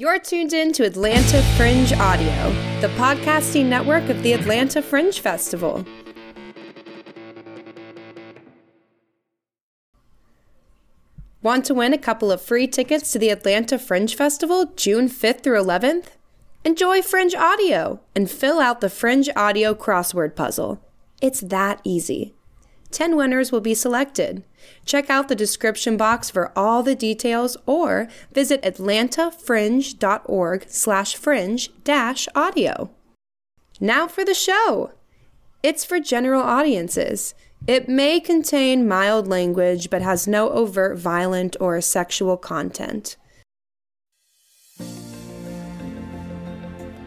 You're tuned in to Atlanta Fringe Audio, the podcasting network of the Atlanta Fringe Festival. Want to win a couple of free tickets to the Atlanta Fringe Festival June 5th through 11th? Enjoy Fringe Audio and fill out the Fringe Audio crossword puzzle. It's that easy. 10 winners will be selected. Check out the description box for all the details or visit atlantafringe.org slash fringe dash audio. Now for the show. It's for general audiences. It may contain mild language but has no overt violent or sexual content.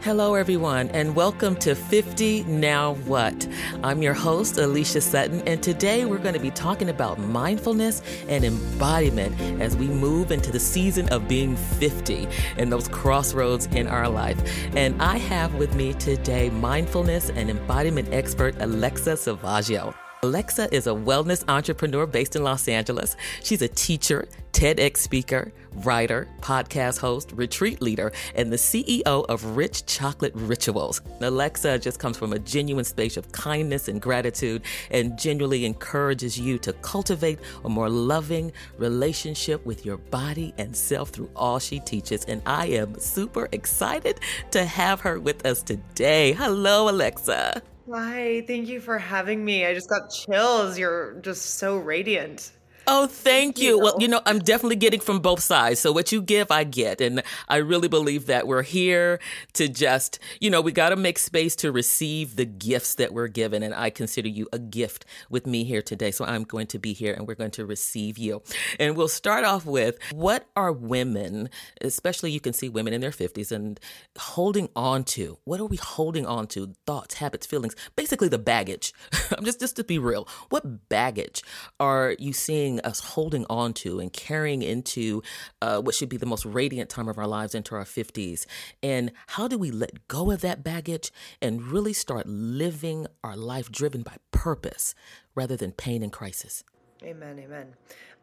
Hello, everyone, and welcome to 50 Now What? I'm your host, Alicia Sutton, and today we're going to be talking about mindfulness and embodiment as we move into the season of being 50 and those crossroads in our life. And I have with me today mindfulness and embodiment expert Alexa Silvaggio. Alexa is a wellness entrepreneur based in Los Angeles. She's a teacher, TEDx speaker, writer, podcast host, retreat leader, and the CEO of Rich Chocolate Rituals. Alexa just comes from a genuine space of kindness and gratitude and genuinely encourages you to cultivate a more loving relationship with your body and self through all she teaches. And I am super excited to have her with us today. Hello, Alexa. Hi, thank you for having me. I just got chills. You're just so radiant. Oh, thank you. Well, you know, I'm definitely getting from both sides. So what you give, I get. And I really believe that we're here to just, you know, we got to make space to receive the gifts that we're given. And I consider you a gift with me here today. So I'm going to be here and we're going to receive you. And we'll start off with what are women, especially you can see women in their 50s and holding on to? What are we holding on to? Thoughts, habits, feelings, basically the baggage. I'm just, just to be real. What baggage are you seeing? Us holding on to and carrying into uh, what should be the most radiant time of our lives into our 50s. And how do we let go of that baggage and really start living our life driven by purpose rather than pain and crisis? Amen, amen.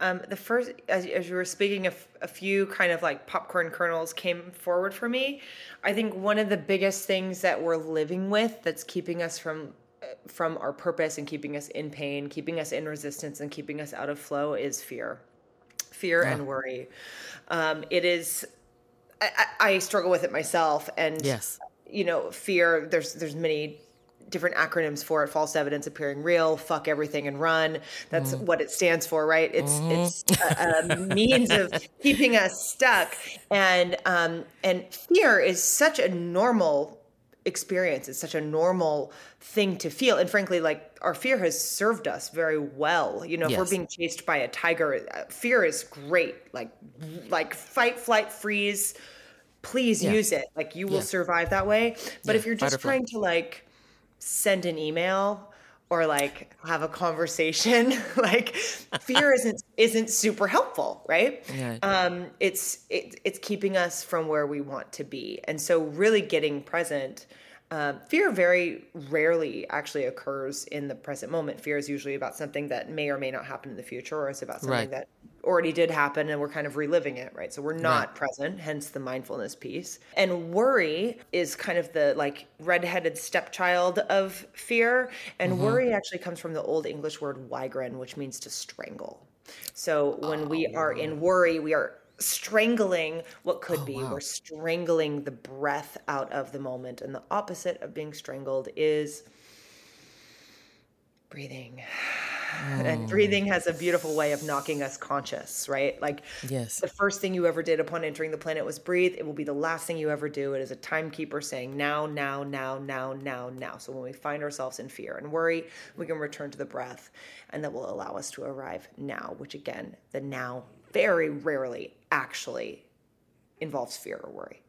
Um, the first, as, as you were speaking, a, f- a few kind of like popcorn kernels came forward for me. I think one of the biggest things that we're living with that's keeping us from from our purpose and keeping us in pain, keeping us in resistance, and keeping us out of flow is fear, fear yeah. and worry. Um, it is. I, I, struggle with it myself, and yes, you know, fear. There's there's many different acronyms for it false evidence appearing real fuck everything and run that's mm. what it stands for right it's mm. it's a, a means of keeping us stuck and um and fear is such a normal experience. It's such a normal thing to feel. And frankly, like our fear has served us very well. You know, yes. if we're being chased by a tiger, uh, fear is great. Like, like fight, flight, freeze. Please yeah. use it. Like you will yeah. survive that way. But yeah. if you're just trying to like send an email or like have a conversation like fear isn't isn't super helpful right yeah. um it's it, it's keeping us from where we want to be and so really getting present um, fear very rarely actually occurs in the present moment. Fear is usually about something that may or may not happen in the future, or it's about something right. that already did happen and we're kind of reliving it, right? So we're not right. present, hence the mindfulness piece. And worry is kind of the like redheaded stepchild of fear. And mm-hmm. worry actually comes from the old English word wigren, which means to strangle. So when oh. we are in worry, we are strangling what could oh, be. Wow. We're strangling the breath out of the moment. And the opposite of being strangled is breathing. And oh. breathing has a beautiful way of knocking us conscious, right? Like, yes. the first thing you ever did upon entering the planet was breathe. It will be the last thing you ever do. It is a timekeeper saying now, now, now, now, now, now. So when we find ourselves in fear and worry, we can return to the breath, and that will allow us to arrive now, which again, the now very rarely actually involves fear or worry.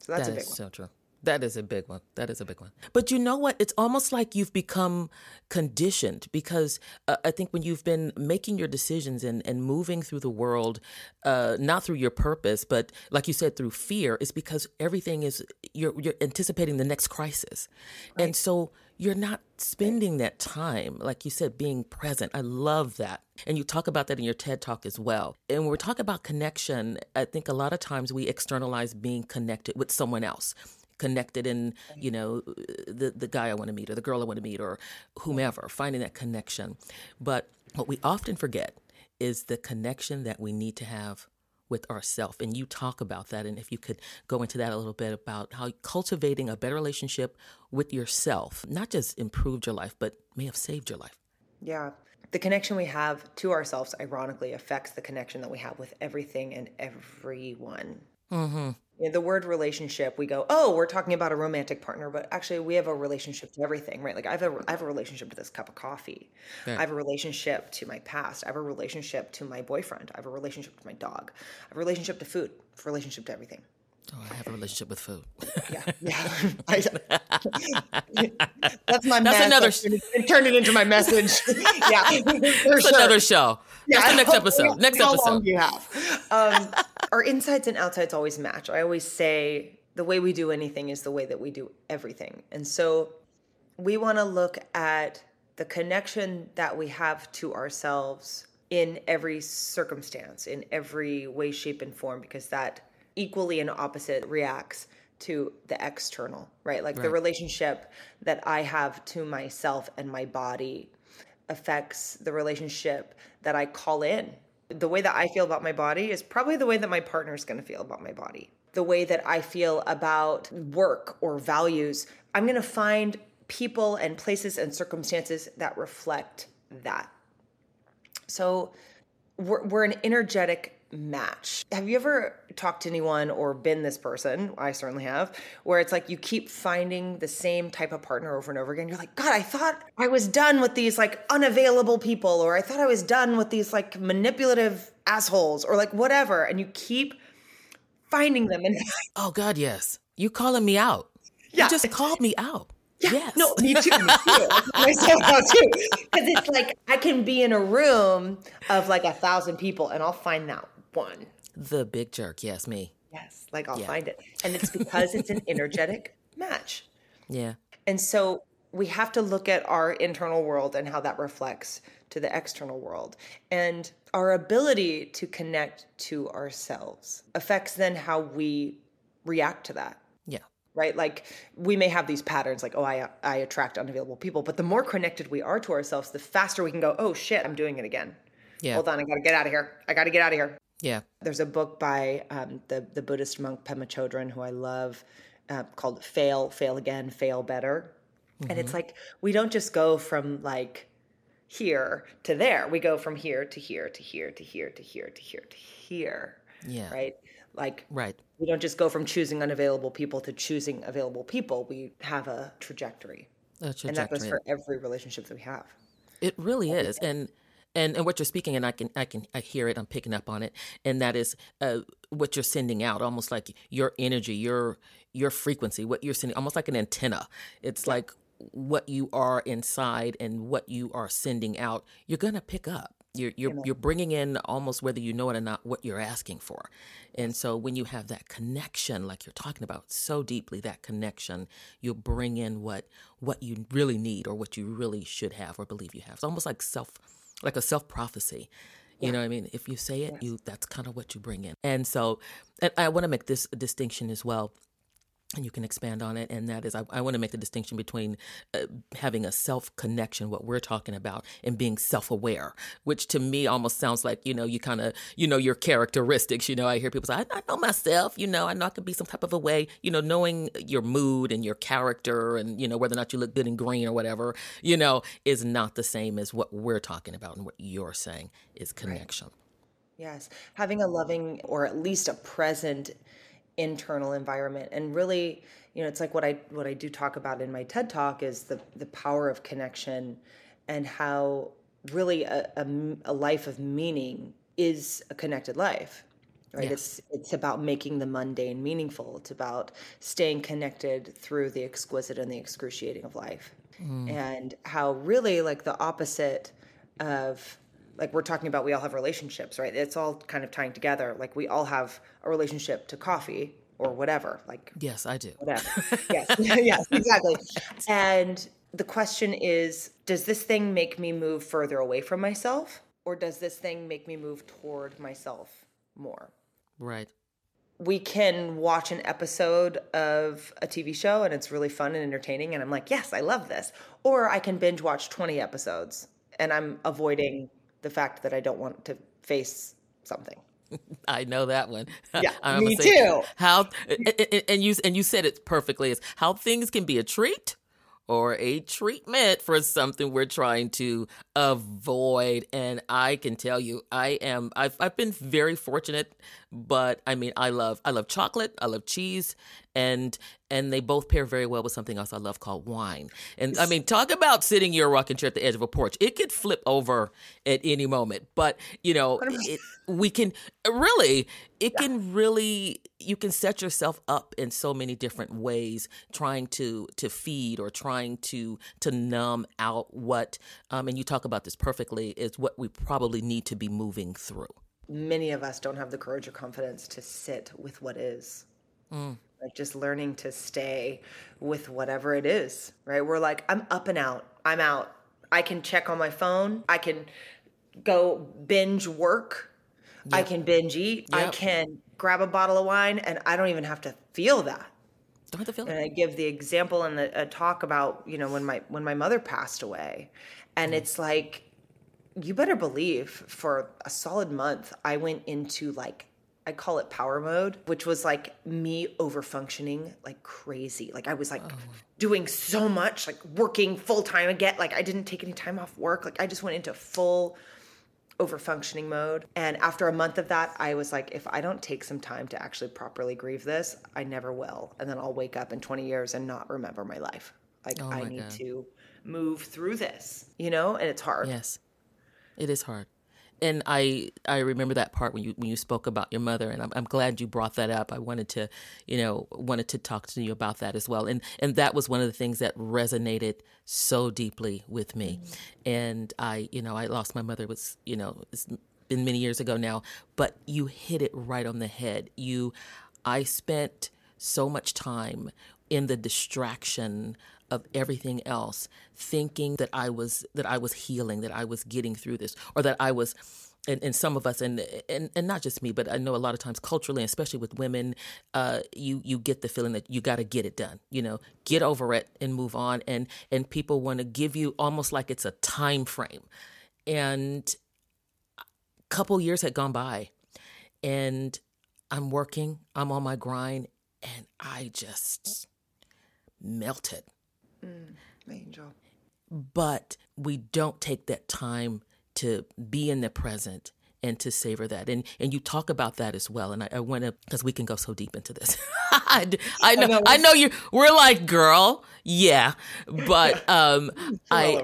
So that's that a big one. So true. That is a big one. That is a big one. But you know what? It's almost like you've become conditioned because uh, I think when you've been making your decisions and, and moving through the world, uh, not through your purpose, but like you said, through fear, is because everything is, you're, you're anticipating the next crisis. Right. And so you're not spending that time, like you said, being present. I love that. And you talk about that in your TED talk as well. And when we're talking about connection, I think a lot of times we externalize being connected with someone else connected in you know the the guy I want to meet or the girl I want to meet or whomever finding that connection. But what we often forget is the connection that we need to have with ourself and you talk about that and if you could go into that a little bit about how cultivating a better relationship with yourself not just improved your life but may have saved your life. Yeah. The connection we have to ourselves ironically affects the connection that we have with everything and everyone. Mm-hmm the word relationship, we go, oh, we're talking about a romantic partner, but actually we have a relationship to everything, right? Like I have a, I have a relationship to this cup of coffee. I have a relationship to my past. I have a relationship to my boyfriend. I have a relationship to my dog. I have a relationship to food, a relationship to everything. Oh, I have a relationship with food. yeah, yeah. I, that's my. That's another. Sh- it turned it into my message. yeah, that's sure. another show. Yeah, that's the next episode. Next how episode. How long do you have? Um, our insides and outsides always match. I always say the way we do anything is the way that we do everything, and so we want to look at the connection that we have to ourselves in every circumstance, in every way, shape, and form, because that equally and opposite reacts to the external, right? Like right. the relationship that I have to myself and my body affects the relationship that I call in. The way that I feel about my body is probably the way that my partner is going to feel about my body. The way that I feel about work or values, I'm going to find people and places and circumstances that reflect that. So we're, we're an energetic match. Have you ever talked to anyone or been this person? I certainly have, where it's like you keep finding the same type of partner over and over again. You're like, God, I thought I was done with these like unavailable people, or I thought I was done with these like manipulative assholes, or like whatever. And you keep finding them. And oh, God, yes. You calling me out. Yeah. You just called me out. Yeah, yes. no, me too. Me too. Myself out too. Because it's like I can be in a room of like a thousand people, and I'll find that one. The big jerk, yes, me. Yes, like I'll yeah. find it. And it's because it's an energetic match. Yeah. And so we have to look at our internal world and how that reflects to the external world. And our ability to connect to ourselves affects then how we react to that. Yeah. Right? Like we may have these patterns like, oh, I, I attract unavailable people. But the more connected we are to ourselves, the faster we can go, oh, shit, I'm doing it again. Yeah. Hold on, I got to get out of here. I got to get out of here. Yeah. There's a book by um, the the Buddhist monk Pema Chodron who I love uh, called "Fail, Fail Again, Fail Better," mm-hmm. and it's mm-hmm. like we don't just go from like here to there. We go from here to here to here to here to here to here to here. Yeah. Right. Like right. We don't just go from choosing unavailable people to choosing available people. We have a trajectory. A trajectory. And that goes for every relationship that we have. It really is. And and and what you're speaking and i can i can i hear it i'm picking up on it and that is uh, what you're sending out almost like your energy your your frequency what you're sending almost like an antenna it's like what you are inside and what you are sending out you're going to pick up you're you're you're bringing in almost whether you know it or not what you're asking for. And so when you have that connection like you're talking about so deeply that connection, you'll bring in what what you really need or what you really should have or believe you have. It's almost like self like a self prophecy. You yeah. know what I mean? If you say it, yes. you that's kind of what you bring in. And so, and I want to make this distinction as well and you can expand on it and that is i, I want to make the distinction between uh, having a self connection what we're talking about and being self-aware which to me almost sounds like you know you kind of you know your characteristics you know i hear people say I, I, know myself you know i know i could be some type of a way you know knowing your mood and your character and you know whether or not you look good in green or whatever you know is not the same as what we're talking about and what you're saying is connection right. yes having a loving or at least a present internal environment and really you know it's like what i what i do talk about in my ted talk is the the power of connection and how really a, a, a life of meaning is a connected life right yes. it's it's about making the mundane meaningful it's about staying connected through the exquisite and the excruciating of life mm. and how really like the opposite of like we're talking about we all have relationships right? It's all kind of tying together. Like we all have a relationship to coffee or whatever like yes i do. whatever. Yes. Yes exactly. And the question is does this thing make me move further away from myself or does this thing make me move toward myself more? Right. We can watch an episode of a TV show and it's really fun and entertaining and I'm like, "Yes, I love this." Or I can binge watch 20 episodes and I'm avoiding the fact that I don't want to face something. I know that one. Yeah, I'm me too. How and you and you said it perfectly. Is how things can be a treat or a treatment for something we're trying to avoid. And I can tell you, I am, I've, I've been very fortunate, but I mean, I love, I love chocolate, I love cheese, and, and they both pair very well with something else I love called wine. And I mean, talk about sitting your rocking chair at the edge of a porch. It could flip over at any moment, but you know, it, we can really, it yeah. can really you can set yourself up in so many different ways trying to to feed or trying to to numb out what um, and you talk about this perfectly is what we probably need to be moving through many of us don't have the courage or confidence to sit with what is mm. like just learning to stay with whatever it is right we're like i'm up and out i'm out i can check on my phone i can go binge work Yep. I can binge eat. Yep. I can grab a bottle of wine and I don't even have to feel that. Don't have to feel and. I give the example in the a talk about, you know, when my when my mother passed away. And mm. it's like you better believe for a solid month I went into like I call it power mode, which was like me over functioning like crazy. Like I was like oh. doing so much, like working full time again. Like I didn't take any time off work. Like I just went into full over functioning mode. And after a month of that, I was like, if I don't take some time to actually properly grieve this, I never will. And then I'll wake up in 20 years and not remember my life. Like, oh I need God. to move through this, you know? And it's hard. Yes, it is hard and I I remember that part when you when you spoke about your mother, and I'm, I'm glad you brought that up. I wanted to, you know, wanted to talk to you about that as well, and and that was one of the things that resonated so deeply with me. Mm-hmm. And I, you know, I lost my mother was, you know, it's been many years ago now, but you hit it right on the head. You, I spent so much time in the distraction of everything else thinking that I was that I was healing that I was getting through this or that I was and, and some of us and, and and not just me but I know a lot of times culturally especially with women uh, you you get the feeling that you got to get it done you know get over it and move on and and people want to give you almost like it's a time frame and a couple years had gone by and I'm working I'm on my grind and I just melted. Mm, angel. But we don't take that time to be in the present and to savor that. And and you talk about that as well. And I, I want to because we can go so deep into this. I, I, know, I know I know you. We're like, girl, yeah. But um, I.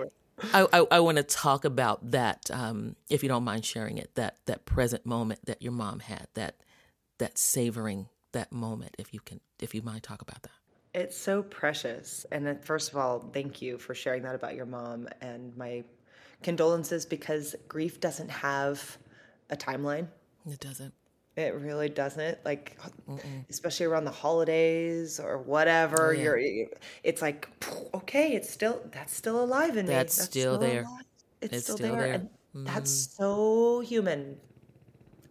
I, I, I want to talk about that, um, if you don't mind sharing it, that that present moment that your mom had, that that savoring that moment, if you can, if you mind talk about that. It's so precious. And first of all, thank you for sharing that about your mom and my condolences because grief doesn't have a timeline. It doesn't. It really doesn't. Like, Mm-mm. especially around the holidays or whatever. Oh, yeah. You're, it's like, okay, it's still that's still alive in me. That's, that's still, still, there. It's, it's, still, still there, there. and mm. that's so human.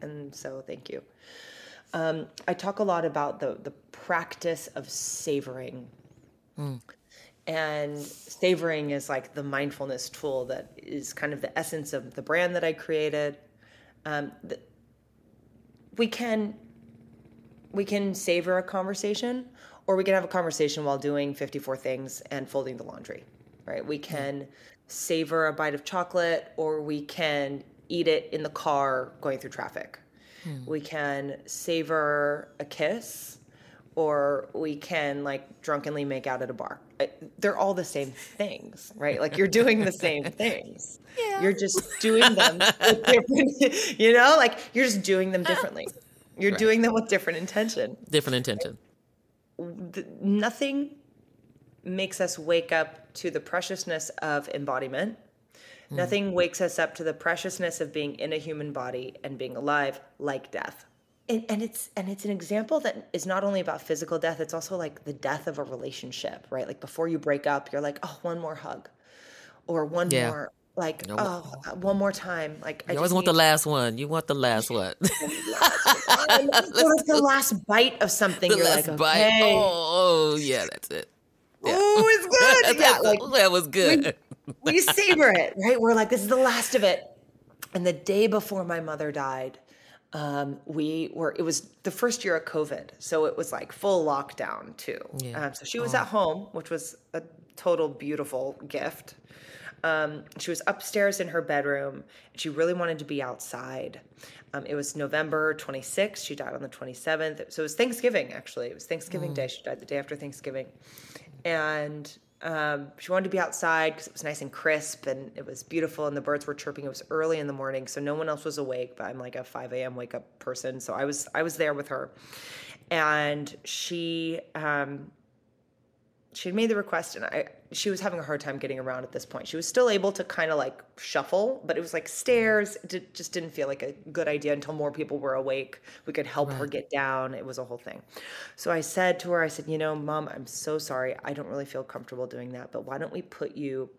And so, thank you. Um, I talk a lot about the the practice of savoring. Mm. And savoring is like the mindfulness tool that is kind of the essence of the brand that I created. Um, the, we can we can savor a conversation, or we can have a conversation while doing 54 things and folding the laundry. Right? We can mm. savor a bite of chocolate, or we can eat it in the car going through traffic Hmm. We can savor a kiss or we can like drunkenly make out at a bar. They're all the same things, right? Like you're doing the same things. Yeah. You're just doing them you know, like you're just doing them differently. You're right. doing them with different intention. Different intention. Nothing makes us wake up to the preciousness of embodiment. Hmm. Nothing wakes us up to the preciousness of being in a human body and being alive like death. And, and it's and it's an example that is not only about physical death, it's also like the death of a relationship, right? Like before you break up, you're like, oh, one more hug, or one Yeah. more, like, No. oh, one more time. Like I always want the last one. You want the last one. And or it's the last bite of something. the you're last like, bite. okay. Oh, oh, yeah, that's it. Ooh, it's good. yeah, like that was good. we savor it, right? We're like, this is the last of it. And the day before my mother died, um, we were, it was the first year of COVID. So it was like full lockdown too. Yeah. Um, so she was at home, which was a total beautiful gift. Um, she was upstairs in her bedroom and she really wanted to be outside. Um, it was November 26th. She died on the 27th. So it was Thanksgiving, actually. It was Thanksgiving Day. She died the day after Thanksgiving. And um, she wanted to be outside because it was nice and crisp and it was beautiful and the birds were chirping. It was early in the morning, so no one else was awake. But I'm like a 5 a.m. wake up person, so I was I was there with her, and she um, she had made the request and I she was having a hard time getting around at this point. She was still able to kind of like shuffle, but it was like stairs. It just didn't feel like a good idea until more people were awake. We could help her get down. It was a whole thing. So I said to her, I said, "You know, mom, I'm so sorry. I don't really feel comfortable doing that, but why don't we put you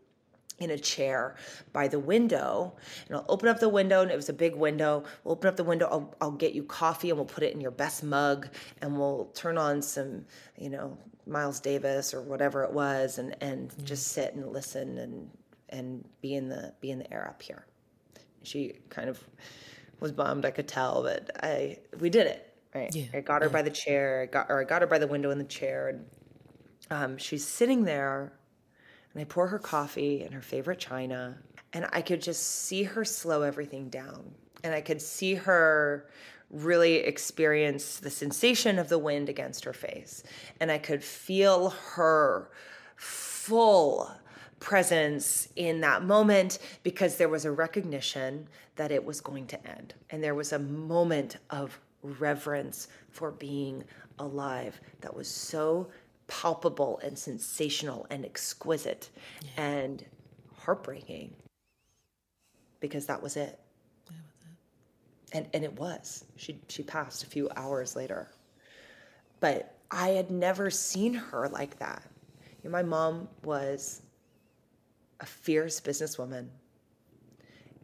in a chair by the window and I'll open up the window and it was a big window. We'll open up the window. I'll, I'll get you coffee and we'll put it in your best mug and we'll turn on some, you know, Miles Davis or whatever it was and, and just sit and listen and, and be in the, be in the air up here. She kind of was bummed. I could tell, but I, we did it. Right. Yeah, I got her by the chair. I got, or I got her by the window in the chair and um, she's sitting there and I pour her coffee and her favorite china, and I could just see her slow everything down. And I could see her really experience the sensation of the wind against her face. And I could feel her full presence in that moment because there was a recognition that it was going to end. And there was a moment of reverence for being alive that was so palpable and sensational and exquisite and heartbreaking because that was it. And and it was. She she passed a few hours later. But I had never seen her like that. You know, my mom was a fierce businesswoman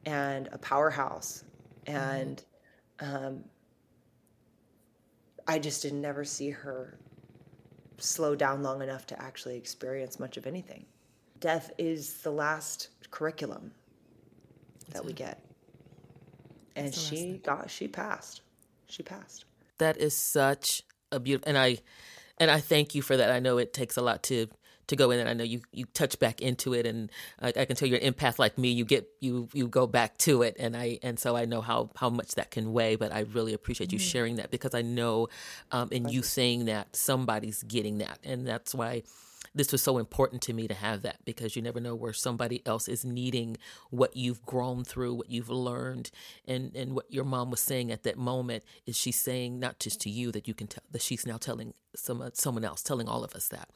and a powerhouse and um, I just didn't never see her slow down long enough to actually experience much of anything. Death is the last curriculum that we get. And she got she passed. She passed. That is such a beautiful, and I, and I thank you for that. I know it takes a lot to to go in, and I know you you touch back into it, and I, I can tell you're an empath like me. You get you you go back to it, and I and so I know how how much that can weigh. But I really appreciate you sharing that because I know, um, in you saying that somebody's getting that, and that's why this was so important to me to have that because you never know where somebody else is needing what you've grown through, what you've learned, and and what your mom was saying at that moment is she's saying not just to you that you can tell that she's now telling some someone else, telling all of us that.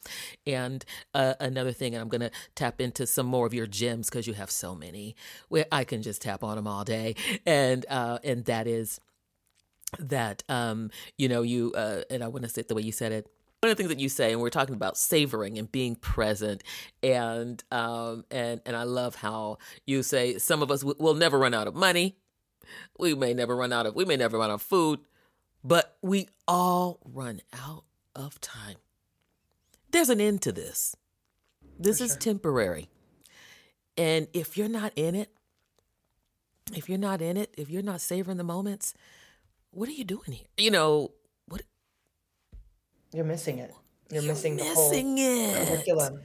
And uh, another thing, and I'm gonna tap into some more of your gems because you have so many where I can just tap on them all day, and uh, and that is that um you know you uh and I want to say the way you said it one of the things that you say, and we're talking about savoring and being present, and um, and and I love how you say some of us w- will never run out of money, we may never run out of, we may never run out of food, but we all run out of time. There's an end to this. This is temporary, and if you're not in it, if you're not in it, if you're not savoring the moments, what are you doing here? You know? You're missing it. You're, You're missing the whole it. curriculum.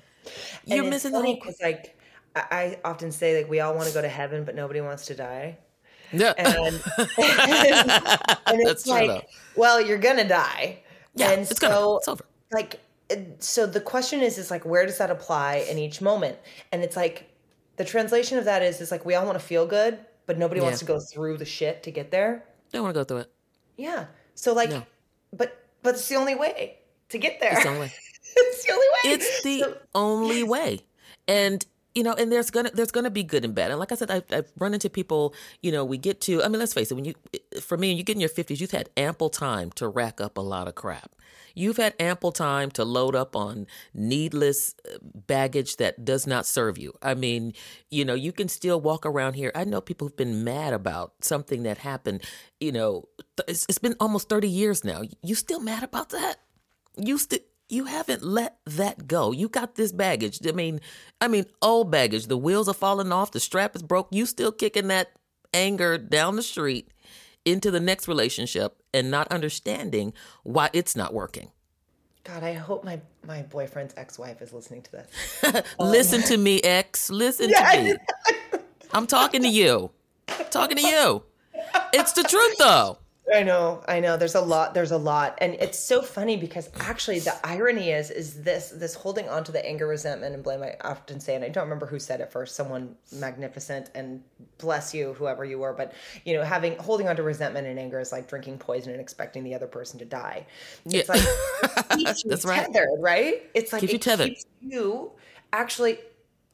You're missing it's the whole. because like I, I often say like we all want to go to heaven, but nobody wants to die. Yeah. And, and it's That's like, though. well, you're gonna die. Yeah, and it's so gonna- it's over. like so the question is is like where does that apply in each moment? And it's like the translation of that is is like we all want to feel good, but nobody wants to go through the shit to get there. Don't want to go through it. Yeah. So like, No. but but it's the only way to get there. It's the only way. it's the only way. It's the only way. And you know, and there's gonna there's gonna be good and bad. And like I said, I've, I've run into people. You know, we get to. I mean, let's face it. When you, for me, you get in your fifties, you've had ample time to rack up a lot of crap. You've had ample time to load up on needless uh, baggage that does not serve you. I mean, you know, you can still walk around here. I know people who've been mad about something that happened. You know, it's, it's been almost thirty years now. You still mad about that? you still you haven't let that go. You got this baggage. I mean, I mean, old baggage. The wheels are falling off. The strap is broke. You still kicking that anger down the street into the next relationship and not understanding why it's not working. God, I hope my my boyfriend's ex wife is listening to this. Listen to me, ex. Listen to me. I'm talking to you. talking to you. It's the truth, though. I know, I know. There's a lot. There's a lot, and it's so funny because actually, the irony is, is this this holding on to the anger, resentment, and blame. I often say, and I don't remember who said it first. Someone magnificent, and bless you, whoever you were. But you know, having holding on to resentment and anger is like drinking poison and expecting the other person to die. It's Yeah. like keeps That's right. tethered, right? It's like Keeps you it tethered. keeps you actually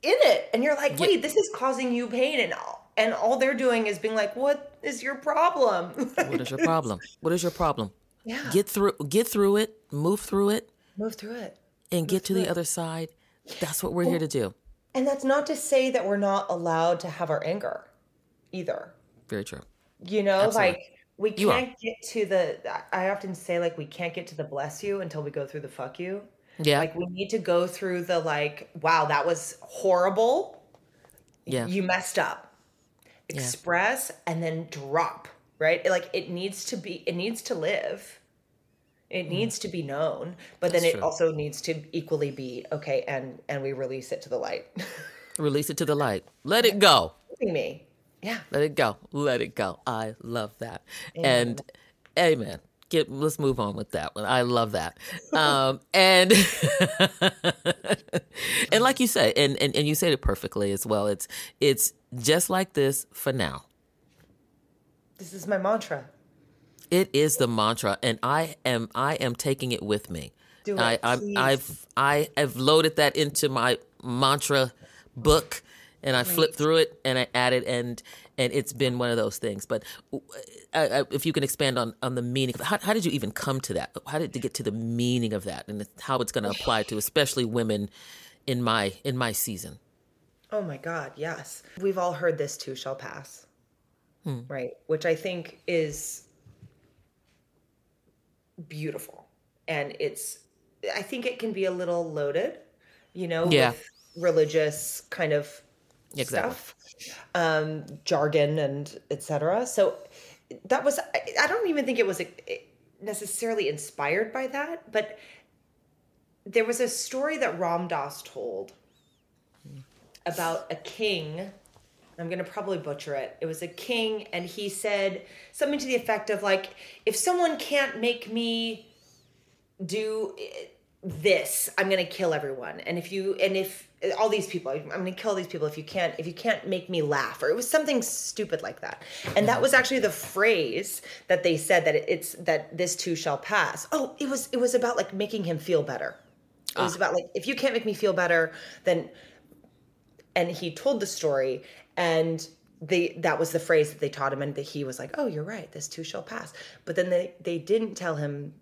in it, and you're like, wait, this is causing you pain, and all, and all they're doing is being like, what is your problem? What is your problem? What is your problem? yeah. Get through get through it, move through it, move through it. and get to the other side. That's what we're here to do. And that's not to say that we're not allowed to have our anger either. Very true. You know, Absolutely. like we can't get to the I often say like we can't get to the bless you until we go through the fuck you. Yeah. Like we need to go through the like, wow, that was horrible. yeah. You messed up. Express and then drop, right? Like it needs to be it needs to live. It needs to be known, but then Mm. That's it true. also needs to equally be okay and and we release it to the light. Release it to the light. Let it go. me. Yeah. Let it go. Let it go. I love that. And amen. Get let's move on with that one. I love that. Um and and like you said, and, and and you said it perfectly as well. It's it's just like this for now. This is my mantra. It is the mantra, and I am I am taking it with me. Do it, I, please. I've I have loaded that into my mantra book, and I flipped through it and I added and and it's been one of those things. But uh, uh, if you can expand on on the meaning, of how how did you even come to that? How did you get to the meaning of that, and how it's going to apply to especially women in my in my season? Oh my God, yes. We've all heard this too shall pass. Right. Which I think is beautiful. And it's, I think it can be a little loaded, you know, Yeah. with religious kind of Exactly. stuff, um, jargon and etc. So that was, I, don't even think it was necessarily inspired by that, but there was a story that Ram Dass told about a king. I'm going to probably butcher it. It was a king, and he said something to the effect of, like, if someone can't make me do eh, this, I'm going to kill everyone. And if you, and if all these people, I'm going to kill these people if you can't, if you can't make me laugh, or it was something stupid like that. And that was actually the phrase that they said that it's that this too shall pass. Oh, it was, it was about like making him feel better. It was ah. about like, if you can't make me feel better, then and he told the story and they that was the phrase that they taught him and that he was like oh you're right this too shall pass but then they they didn't tell him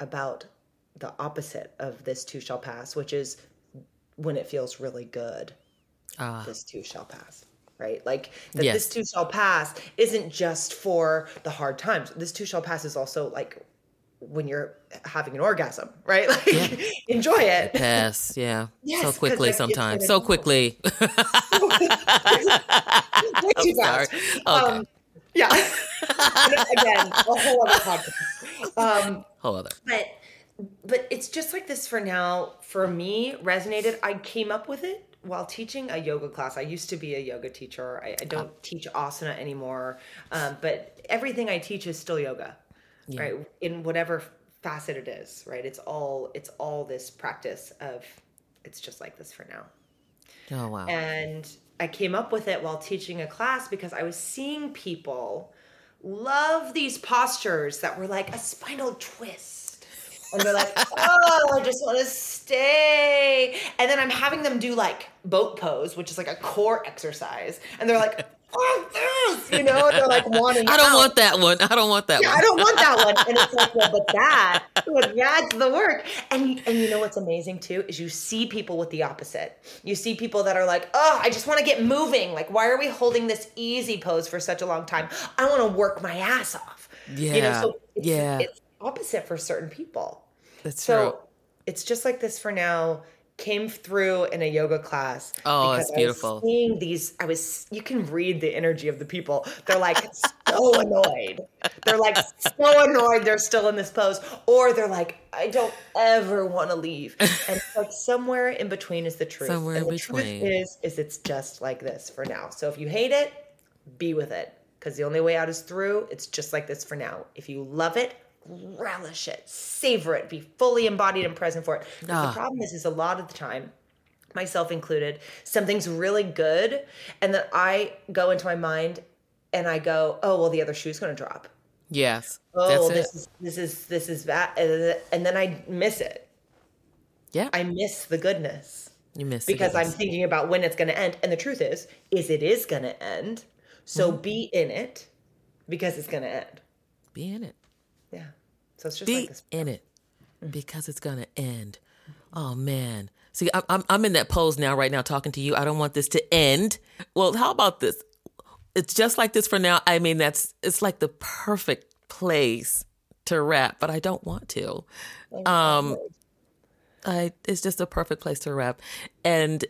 about the opposite of this too shall pass which is when it feels really good Ah. this too shall pass right like that Yes. this too shall pass isn't just for the hard times this too shall pass is also like when you're having an orgasm right like enjoy it Pass, yeah. Yes, so quickly sometimes. So quickly. Way too sorry. fast. Okay. Um, yeah. Again, a whole other podcast. Um, Whole other. but but it's just like this for now. For me, resonated. I came up with it while teaching a yoga class. I used to be a yoga teacher. I, I don't teach asana anymore, um, but everything I teach is still yoga, right? In whatever facet it is, right? It's all it's all this practice of. It's just like this for now. Oh wow. And I came up with it while teaching a class because I was seeing people love these postures that were like a spinal twist. And they're like, oh, I just want to stay. And then I'm having them do like boat pose, which is like a core exercise. And they're like, oh, this, you know, they're like wanting. I don't out. want that one. I don't want that Yeah, one. I don't want that one. And it's like, well, but that, well, that's the work. And and you know what's amazing too is you see people with the opposite. You see people that are like, oh, I just want to get moving. Like, why are we holding this easy pose for such a long time? I want to work my ass off. You know, Yeah, so it's, yeah. it's opposite for certain people. That's So true. it's just like this for now. Came through in a yoga class. Oh, because that's I was beautiful. seeing these, I was. You can read the energy of the people. They're like so annoyed. They're like so annoyed. They're still in this pose, or they're like, I don't ever want to leave. And like somewhere in between is the truth. Somewhere and in the between. Truth is, is it's just like this for now. So if you hate it, be with it, because the only way out is through. It's just like this for now. If you love it, relish it, savor it, be fully embodied and present for it. Ah. The problem is, is a lot of the time, myself included, something's really good, and then I go into my mind and I go, oh well, the other shoe's going to drop. Yes. Oh, That's it. this is this is this is bad, and then I miss it. yeah. I miss the goodness you miss because I'm thinking about when it's going to end. And the truth is, is it is going to end. So Mm-hmm. be in it because it's going to end. Be in it. Yeah. So it's just Be like this. in it because it's gonna end. Oh man. See, I'm I'm I'm in that pose now, right now, talking to you. I don't want this to end. Well, how about this? It's just like this for now. I mean, that's it's like the perfect place to wrap, but I don't want to. Um, I it's just a perfect place to wrap, and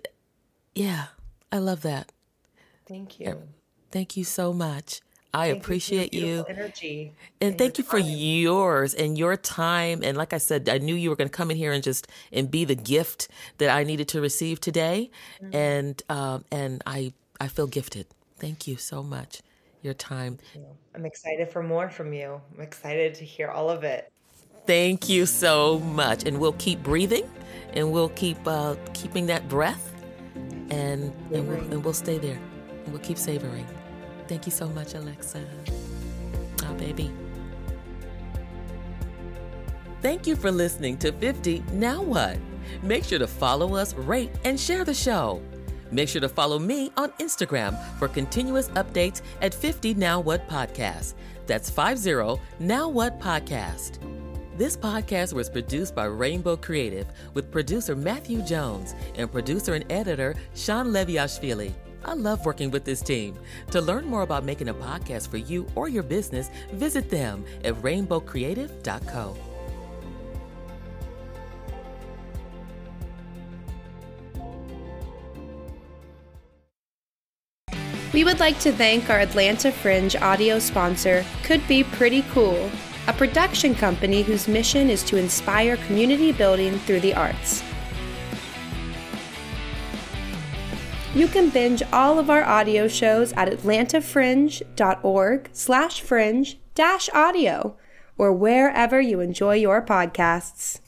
yeah, I love that. Thank you. Thank you so much. I Thank you for your appreciate you. Energy. And thank you for yours and your time. And like I said, I knew you were going to come in here and just and be the gift that I needed to receive today. Mm-hmm. And um, and I I feel gifted. Thank you so much. Your time. I'm excited for more from you. I'm excited to hear all of it. Thank you so much. And we'll keep breathing, and we'll keep uh, keeping that breath, and and we'll, and we'll stay there, and we'll keep savoring. Thank you so much, Alexa. Oh, baby. Thank you for listening to 50 Now What? Make sure to follow us, rate, and share the show. Make sure to follow me on Instagram for continuous updates at 50 Now What Podcast. That's 50 Now What Podcast. This podcast was produced by Rainbow Creative with producer Matthew Jones and producer and editor Sean Leviashvili. I love working with this team. To learn more about making a podcast for you or your business, visit them at rainbowcreative.co. We would like to thank our Atlanta Fringe audio sponsor, Could Be Pretty Cool, a production company whose mission is to inspire community building through the arts. You can binge all of our audio shows at atlantafringe.org slash fringe dash audio or wherever you enjoy your podcasts.